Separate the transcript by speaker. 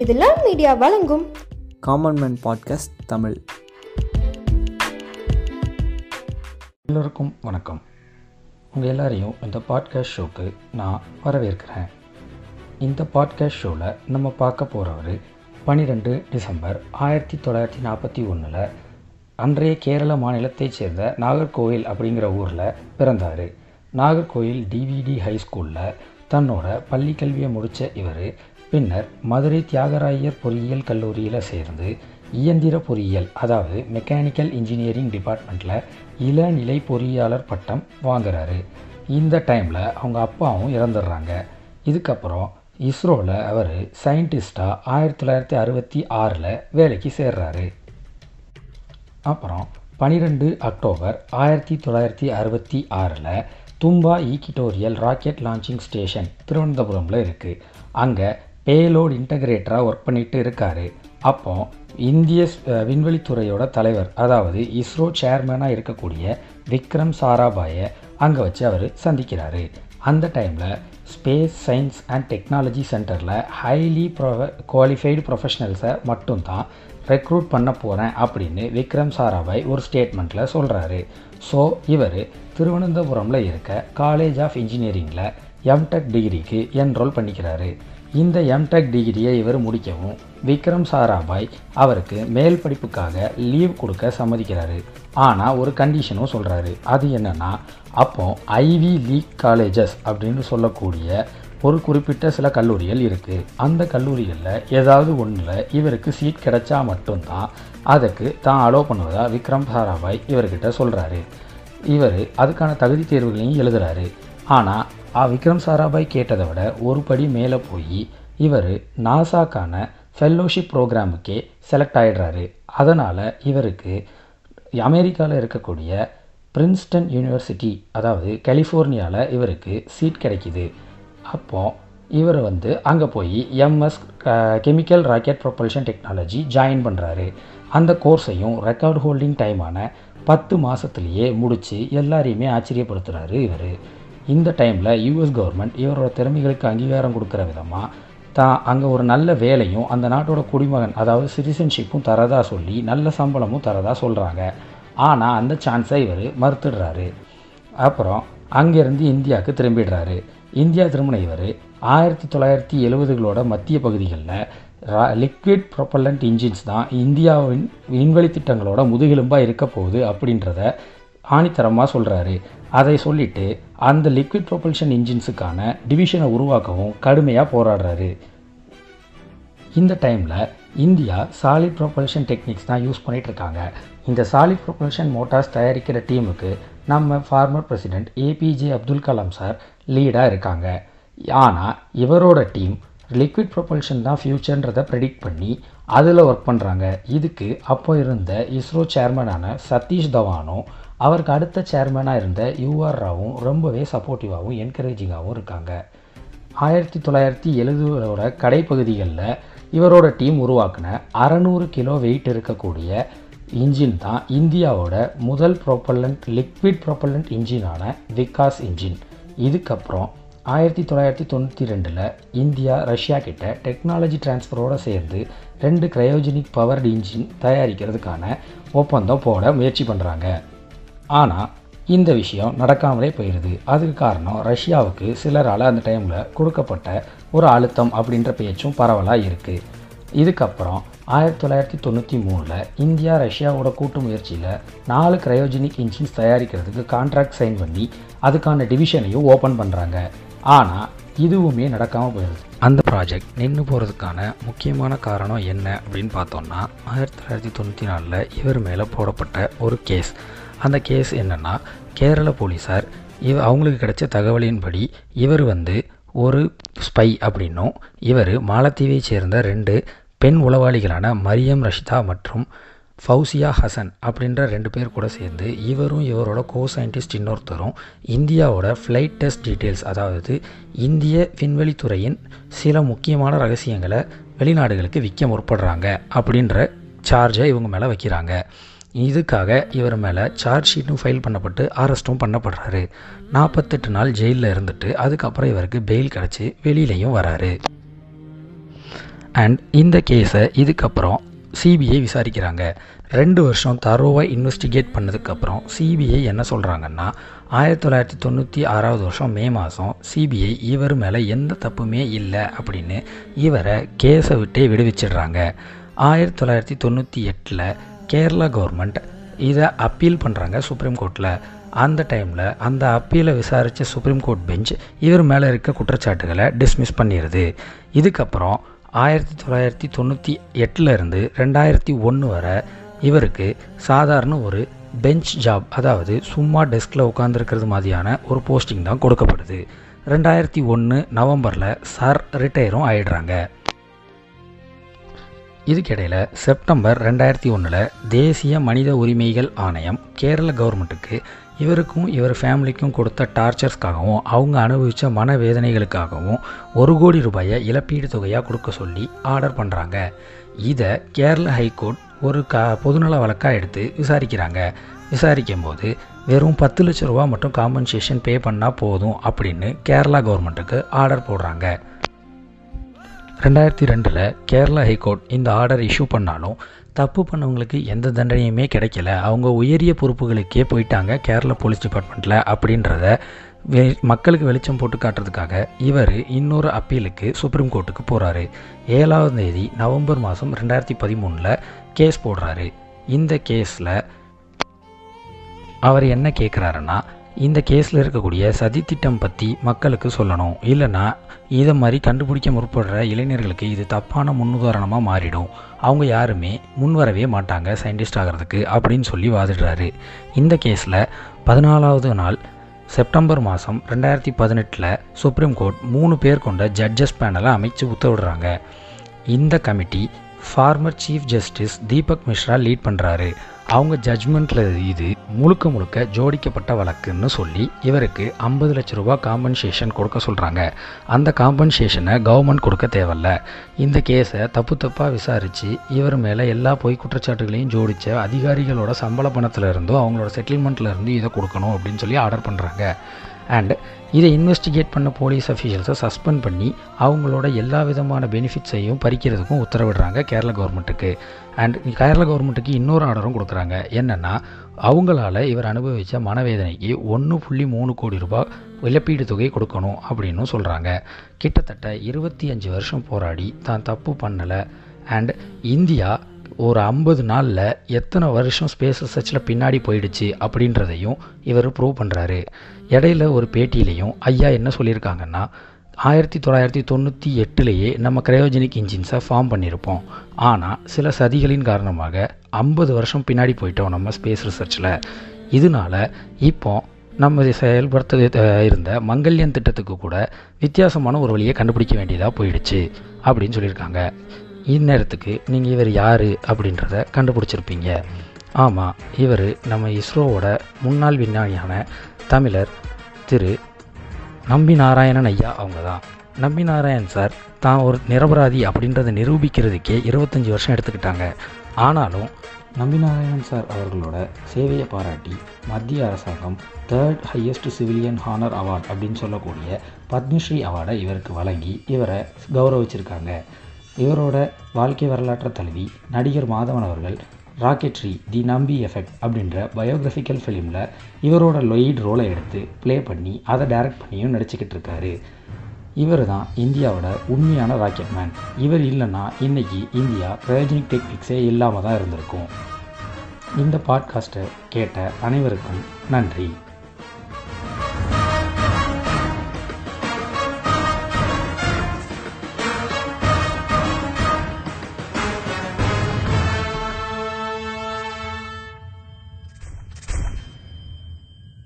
Speaker 1: இது love media வழங்கும்.
Speaker 2: Common man podcast Tamil.
Speaker 3: எல்லோருக்கும் வணக்கம். உங்கள் எல்லாரையும் இந்த பாட்காஸ்ட் ஷோக்கு நான் வரவேற்கிறேன். இந்த பாட்காஸ்ட் ஷோவில் நம்ம பார்க்க போகிறவர் பன்னிரெண்டு டிசம்பர் ஆயிரத்தி தொள்ளாயிரத்தி நாற்பத்தி ஒன்றில் அன்றைய கேரள மாநிலத்தைச் சேர்ந்த நாகர்கோவில் அப்படிங்கிற ஊரில் பிறந்தார். நாகர்கோவில் டிவிடி ஹை ஸ்கூலில் தன்னோட பள்ளி கல்வியை முடித்த இவர் பின்னர் மதுரை தியாகராயர் பொறியியல் கல்லூரியில் சேர்ந்து இயந்திர பொறியியல் அதாவது மெக்கானிக்கல் இன்ஜினியரிங் டிபார்ட்மெண்ட்டில் இளநிலை பொறியாளர் பட்டம் வாங்குறாரு. இந்த டைமில் அவங்க அப்பாவும் இறந்துடுறாங்க. இதுக்கப்புறம் இஸ்ரோவில் அவர் சயின்டிஸ்டாக ஆயிரத்தி தொள்ளாயிரத்தி அறுபத்தி ஆறில் வேலைக்கு சேர்றாரு. அப்புறம் பன்னிரெண்டு அக்டோபர் ஆயிரத்தி தொள்ளாயிரத்தி அறுபத்தி ஆறில் Thumba equatorial rocket launching station திருவனந்தபுரமில் இருக்குது அங்கே பேலோட் இன்டகிரேட்டராக ஒர்க் பண்ணிட்டு இருக்கார். அப்போ இந்திய விண்வெளித்துறையோட தலைவர் அதாவது இஸ்ரோ சேர்மேனாக இருக்கக்கூடிய விக்ரம் சாராபாயை அங்கே வச்சு அவர் சந்திக்கிறாரு. அந்த டைமில் ஸ்பேஸ் சயின்ஸ் அண்ட் டெக்னாலஜி சென்டரில் ஹைலி ப்ரொஃப குவாலிஃபைடு ப்ரொஃபஷனல்ஸை மட்டும்தான் ரெக்ரூட் பண்ண போகிறேன் அப்படின்னு விக்ரம் சாராபாய் ஒரு ஸ்டேட்மெண்ட்டில் சொல்கிறாரு ஸோ இவர் திருவனந்தபுரமில் இருக்க காலேஜ் ஆஃப் இன்ஜினியரிங்கில் எம்டெக் டிகிரிக்கு என்ரோல் பண்ணிக்கிறாரு. இந்த எம்டெக் டிகிரியை இவர் முடிக்கவும் விக்ரம் சாராபாய் அவருக்கு மேல் படிப்புக்காக லீவ் கொடுக்க சம்மதிக்கிறாரு. ஆனால் ஒரு கண்டிஷனும் சொல்கிறாரு அது என்னென்னா அப்போ ஐவி லீக் காலேஜஸ் அப்படின்னு சொல்லக்கூடிய ஒரு குறிப்பிட்ட சில கல்லூரிகள் இருக்குது அந்த கல்லூரிகளில் ஏதாவது ஒன்றில் இவருக்கு சீட் கிடைச்சா மட்டும்தான் அதுக்கு தான் அலோவ் பண்ணுவதா விக்ரம் சாராபாய் இவர்கிட்ட சொல்கிறாரு இவர் அதுக்கான தகுதி தேர்வுகளையும் எழுதுறாரு. ஆனால் விக்ரம் சாராபாய் கேட்டதை விட ஒரு படி மேலே போய் இவர் நாசாக்கான ஃபெல்லோஷிப் ப்ரோக்ராமுக்கே செலக்ட் ஆகிடுறாரு அதனால் இவருக்கு அமெரிக்காவில் இருக்கக்கூடிய பிரின்ஸ்டன் யூனிவர்சிட்டி அதாவது கலிஃபோர்னியாவில் இவருக்கு சீட் கிடைக்கிது. அப்போ இவர் வந்து அங்கே போய் MS chemical rocket propulsion technology join பண்ணுறாரு அந்த கோர்ஸையும் ரெக்கார்ட் ஹோல்டிங் டைமான பத்து மாதத்துலேயே முடித்து எல்லாரையுமே ஆச்சரியப்படுத்துகிறாரு இவர். இந்த டைமில் யூஎஸ் கவர்மெண்ட் இவரோட திறமைகளுக்கு அங்கீகாரம் கொடுக்குற விதமாக தான் அங்கே ஒரு நல்ல வேலையும் அந்த நாட்டோட குடிமகன் அதாவது சிட்டிசன்ஷிப்பும் தரதா சொல்லி நல்ல சம்பளமும் தரதா சொல்கிறாங்க ஆனால் அந்த சான்ஸை இவர் மறுத்துடுறாரு. அப்புறம் அங்கேருந்து இந்தியாவுக்கு திரும்பிடுறாரு. இந்தியா திரும்பின இவர் ஆயிரத்தி தொள்ளாயிரத்தி எழுபதுகளோட மத்திய பகுதிகளில் லிக்விட் ப்ரொப்பல்லண்ட் இன்ஜின்ஸ் தான் இந்தியாவின் விண்வெளி திட்டங்களோட முதுகெலும்பாக இருக்க போகுது அப்படின்றத ஆணித்தரமாக சொல்கிறாரு அதை சொல்லிட்டு அந்த லிக்விட் ப்ரொபல்ஷன் இன்ஜின்ஸுக்கான டிவிஷனை உருவாக்கவும் கடுமையாக போராடுறாரு. இந்த டைமில் இந்தியா சாலிட் ப்ரொபல்ஷன் டெக்னிக்ஸ் தான் யூஸ் பண்ணிகிட்ருக்காங்க இருக்காங்க இந்த சாலிட் ப்ரொபல்ஷன் மோட்டார்ஸ் தயாரிக்கிற டீமுக்கு நம்ம former president APJ Abdul Kalam sir லீடாக இருக்காங்க. ஆனால் இவரோட டீம் லிக்விட் ப்ரொபல்ஷன் தான் ஃப்யூச்சர்ன்றதை ப்ரெடிக்ட் பண்ணி அதில் ஒர்க் பண்ணுறாங்க இதுக்கு அப்போ இருந்த இஸ்ரோ சேர்மனான சதீஷ் தவானும் அவருக்கு அடுத்த சேர்மனாக இருந்த யூஆர் ராவும் ரொம்பவே சப்போர்ட்டிவாகவும் என்கரேஜிங்காகவும் இருக்காங்க. ஆயிரத்தி தொள்ளாயிரத்தி எழுபதோட கடைப்பகுதிகளில் இவரோட டீம் உருவாக்கின அறநூறு கிலோ வெயிட் இருக்கக்கூடிய இன்ஜின் தான் இந்தியாவோட முதல் ப்ரொப்பல்லண்ட் லிக்விட் ப்ரொப்பல்லண்ட் இன்ஜினான விகாஸ் இன்ஜின் இதுக்கப்புறம் ஆயிரத்தி தொள்ளாயிரத்தி தொண்ணூற்றி ரெண்டில் இந்தியா ரஷ்யா கிட்ட டெக்னாலஜி டிரான்ஸ்ஃபரோடு சேர்ந்து ரெண்டு க்ரையோஜெனிக் பவர்டு இன்ஜின் தயாரிக்கிறதுக்கான ஒப்பந்தம் போட முயற்சி பண்ணுறாங்க ஆனால் இந்த விஷயம் நடக்காமலே போயிடுது அதுக்கு காரணம் ரஷ்யாவுக்கு சிலரால் அந்த டைமில் கொடுக்கப்பட்ட ஒரு அழுத்தம் அப்படின்ற பேச்சும் பரவலாக இருக்குது இதுக்கப்புறம் ஆயிரத்தி தொள்ளாயிரத்தி தொண்ணூற்றி மூணில் இந்தியா ரஷ்யாவோட கூட்டு முயற்சியில் நாலு கிரையோஜெனிக் இன்ஜின்ஸ் தயாரிக்கிறதுக்கு கான்ட்ராக்ட் சைன் பண்ணி அதுக்கான டிவிஷனையும் ஓப்பன் பண்ணுறாங்க ஆனால் இதுவுமே நடக்காமல் போயிடுது அந்த ப்ராஜெக்ட் நின்று போகிறதுக்கான முக்கியமான காரணம் என்ன அப்படின்னு பார்த்தோம்னா ஆயிரத்தி தொள்ளாயிரத்தி தொண்ணூற்றி நாலில் இவர் மேலே போடப்பட்ட ஒரு கேஸ் அந்த கேஸ் என்னென்னா கேரள போலீஸார் இவ அவங்களுக்கு கிடைச்ச தகவலின்படி இவர் வந்து ஒரு ஸ்பை அப்படின்னும் இவர் மாலத்தீவை சேர்ந்த ரெண்டு பெண் உளவாளிகளான மரியம் ரஷிதா மற்றும் ஃபவுசியா ஹசன் அப்படின்ற ரெண்டு பேர் கூட சேர்ந்து இவரும் இவரோட கோ சயின்டிஸ்ட் இன்னொருத்தரும் இந்தியாவோட ஃப்ளைட் டெஸ்ட் டீட்டெயில்ஸ் அதாவது இந்திய விண்வெளித்துறையின் சில முக்கியமான ரகசியங்களை வெளிநாடுகளுக்கு விற்க முற்படுறாங்க அப்படின்ற சார்ஜை இவங்க மேலே வைக்கிறாங்க. இதுக்காக இவர் மேலே சார்ஜ் ஷீட்டும் ஃபைல் பண்ணப்பட்டு அரெஸ்ட்டும் பண்ணப்படுறாரு. நாற்பத்தெட்டு நாள் ஜெயிலில் இருந்துட்டு அதுக்கப்புறம் இவருக்கு பெயில் கிடச்சி வெளியிலையும் வராரு. அண்ட் இந்த கேஸை இதுக்கப்புறம் சிபிஐ விசாரிக்கிறாங்க. ரெண்டு வருஷம் தரோவாக இன்வெஸ்டிகேட் பண்ணதுக்கப்புறம் சிபிஐ என்ன சொல்கிறாங்கன்னா ஆயிரத்தி தொள்ளாயிரத்தி தொண்ணூற்றி ஆறாவது வருஷம் மே மாதம் சிபிஐ இவர் மேலே எந்த தப்புமே இல்லை அப்படின்னு இவரை கேஸை விட்டே விடுவிச்சிடுறாங்க. ஆயிரத்தி தொள்ளாயிரத்தி தொண்ணூற்றி எட்டில் கேரளா கவர்மெண்ட் இதை அப்பீல் பண்ணுறாங்க சுப்ரீம் கோர்ட்டில் அந்த டைமில் அந்த அப்பீலை விசாரித்த சுப்ரீம் கோர்ட் பெஞ்ச் இவர் மேலே இருக்க குற்றச்சாட்டுகளை டிஸ்மிஸ் பண்ணிடுது. இதுக்கப்புறம் ஆயிரத்தி தொள்ளாயிரத்தி தொண்ணூற்றி எட்டில் ரெண்டாயிரத்தி ஒன்று வரை இவருக்கு சாதாரண ஒரு பெஞ்ச் ஜாப் அதாவது சும்மா டெஸ்கில் உட்காந்துருக்கிறது மாதிரியான ஒரு போஸ்டிங் தான் கொடுக்கப்படுது. ரெண்டாயிரத்தி ஒன்று நவம்பரில் சார் ரிட்டையரும் ஆயிடுறாங்க. இதுக்கிடையில் செப்டம்பர் ரெண்டாயிரத்தி ஒன்றில் தேசிய மனித உரிமைகள் ஆணையம் கேரள கவர்மெண்ட்டுக்கு இவருக்கும் இவர் ஃபேமிலிக்கும் கொடுத்த டார்ச்சர்ஸ்க்காகவும் அவங்க அனுபவித்த மனவேதனைகளுக்காகவும் ஒரு கோடி ரூபாயை இழப்பீடு தொகையாக கொடுக்க சொல்லி ஆர்டர் பண்ணுறாங்க இதை கேரள ஹைகோர்ட் ஒரு க பொதுநல வழக்காக எடுத்து விசாரிக்கிறாங்க. விசாரிக்கும் போது வெறும் பத்து லட்ச ரூபா மட்டும் காம்பன்சேஷன் பே பண்ணால் போதும் அப்படின்னு கேரளா கவர்மெண்ட்டுக்கு ஆர்டர் போடுறாங்க. ரெண்டாயிரத்தி ரெண்டில் கேரளா ஹைகோர்ட் இந்த ஆர்டர் இஷ்யூ பண்ணாலும் தப்பு பண்ணவங்களுக்கு எந்த தண்டனையுமே கிடைக்கல. அவங்க உயரிய பொறுப்புகளுக்கே போயிட்டாங்க கேரளா போலீஸ் டிபார்ட்மெண்ட்டில் அப்படின்றத வெ மக்களுக்கு வெளிச்சம் போட்டு காட்டுறதுக்காக இவர் இன்னொரு அப்பீலுக்கு சுப்ரீம் கோர்ட்டுக்கு போகிறாரு ஏழாவது தேதி நவம்பர் மாதம் ரெண்டாயிரத்தி பதிமூணில் கேஸ் போடுறாரு. இந்த கேஸில் அவர் என்ன கேட்குறாருன்னா இந்த கேஸில் இருக்கக்கூடிய சதித்திட்டம் பற்றி மக்களுக்கு சொல்லணும். இல்லைன்னா இதை மாதிரி கண்டுபிடிக்க முற்படுற இளைஞர்களுக்கு இது தப்பான முன்னுதாரணமாக மாறிடும். அவங்க யாருமே முன்வரவே மாட்டாங்க சயின்டிஸ்ட் ஆகிறதுக்கு அப்படின்னு சொல்லி வாதிடுறாரு. இந்த கேஸில் பதினாலாவது நாள் செப்டம்பர் மாதம் ரெண்டாயிரத்தி பதினெட்டில் சுப்ரீம் கோர்ட் மூணு பேர் கொண்ட ஜட்ஜஸ் பேனலை அமைச்சு உத்தரவிடுறாங்க. இந்த committee former chief justice Deepak Misra lead பண்ணுறாரு அவங்க ஜட்ஜ்மெண்ட்டில் இது முழுக்க முழுக்க ஜோடிக்கப்பட்ட வழக்குன்னு சொல்லி இவருக்கு ஐம்பது லட்ச ரூபா காம்பன்சேஷன் கொடுக்க சொல்கிறாங்க அந்த காம்பன்சேஷனை கவர்மெண்ட் கொடுக்க தேவையில்ல. இந்த கேஸை தப்பு தப்பாக விசாரித்து இவர் மேலே எல்லா பொய் குற்றச்சாட்டுகளையும் ஜோடித்த அதிகாரிகளோட சம்பள பணத்தில் இருந்தும் அவங்களோட செட்டில்மெண்ட்டில் இருந்து இதை கொடுக்கணும் அப்படின்னு சொல்லி ஆர்டர் பண்ணுறாங்க அண்ட் இதை இன்வெஸ்டிகேட் பண்ண போலீஸ் அஃபீஷியல்ஸை சஸ்பெண்ட் பண்ணி அவங்களோட எல்லா விதமான பெனிஃபிட்ஸையும் பறிக்கிறதுக்கும் உத்தரவிடுறாங்க கேரள கவர்மெண்ட்டுக்கு அண்ட் கேரள கவர்மெண்ட்டுக்கு இன்னொரு ஆர்டரும் கொடுக்குறாங்க. என்னென்னா அவங்களால இவர் அனுபவித்த மனவேதனைக்கு ஒன்று புள்ளி மூணு கோடி ரூபாய் இழப்பீடு தொகை கொடுக்கணும் அப்படின்னு சொல்கிறாங்க கிட்டத்தட்ட இருபத்தி அஞ்சு வருஷம் போராடி தான் தப்பு பண்ணலை. அண்ட் இந்தியா ஒரு ஐம்பது நாளில் எத்தனை வருஷம் ஸ்பேஸ் ரிசர்ச்சில் பின்னாடி போயிடுச்சு அப்படின்றதையும் இவர் ப்ரூவ் பண்ணுறாரு இடையில ஒரு பேட்டியிலையும் ஐயா என்ன சொல்லியிருக்காங்கன்னா ஆயிரத்தி தொள்ளாயிரத்தி தொண்ணூற்றி எட்டுலேயே நம்ம கிரையோஜெனிக் இன்ஜின்ஸை ஃபார்ம் பண்ணியிருப்போம். ஆனால் சில சதிகளின் காரணமாக ஐம்பது வருஷம் பின்னாடி போயிட்டோம் நம்ம ஸ்பேஸ் ரிசர்ச்சில் இதனால இப்போ நம்ம செயல்படுத்த இருந்த மங்கல்யன் திட்டத்துக்கு கூட வித்தியாசமான ஒரு வழியை கண்டுபிடிக்க வேண்டியதாக போயிடுச்சு அப்படின்னு சொல்லியிருக்காங்க. இந்நேரத்துக்கு நீங்கள் இவர் யார் அப்படின்றத கண்டுபிடிச்சிருப்பீங்க. ஆமாம் இவர் நம்ம இஸ்ரோவோட முன்னாள் விஞ்ஞானியான தமிழர் திரு நம்பி நாராயணன் ஐயா அவங்க தான் நம்பி நாராயண் சார் தான் ஒரு நிரபராதி அப்படின்றத நிரூபிக்கிறதுக்கே இருபத்தஞ்சி வருஷம் எடுத்துக்கிட்டாங்க. ஆனாலும் நம்பி நாராயணன் சார் அவர்களோட சேவையை பாராட்டி மத்திய அரசாங்கம் third highest civilian honour award அப்படின்னு சொல்லக்கூடிய பத்மஸ்ரீ அவார்டை இவருக்கு வழங்கி இவரை கௌரவிச்சிருக்காங்க. இவரோட வாழ்க்கை வரலாற்றை தழுவி நடிகர் மாதவன் அவர்கள் ராக்கெட்ரி தி நம்பி எஃபெக்ட் அப்படின்ற பயோகிராஃபிக்கல் ஃபிலிமில் இவரோட லொயிட் ரோலை எடுத்து ப்ளே பண்ணி அதை டைரக்ட் பண்ணியும் நடிச்சுக்கிட்டு இருக்காரு. இவர் தான் இந்தியாவோட உண்மையான ராக்கெட் மேன் இவர் இல்லைன்னா இன்றைக்கி இந்தியா கிரையோஜெனிக் டெக்னிக்ஸே இல்லாமல் தான் இருந்திருக்கும். இந்த பாட்காஸ்ட்டை கேட்ட அனைவருக்கும் நன்றி.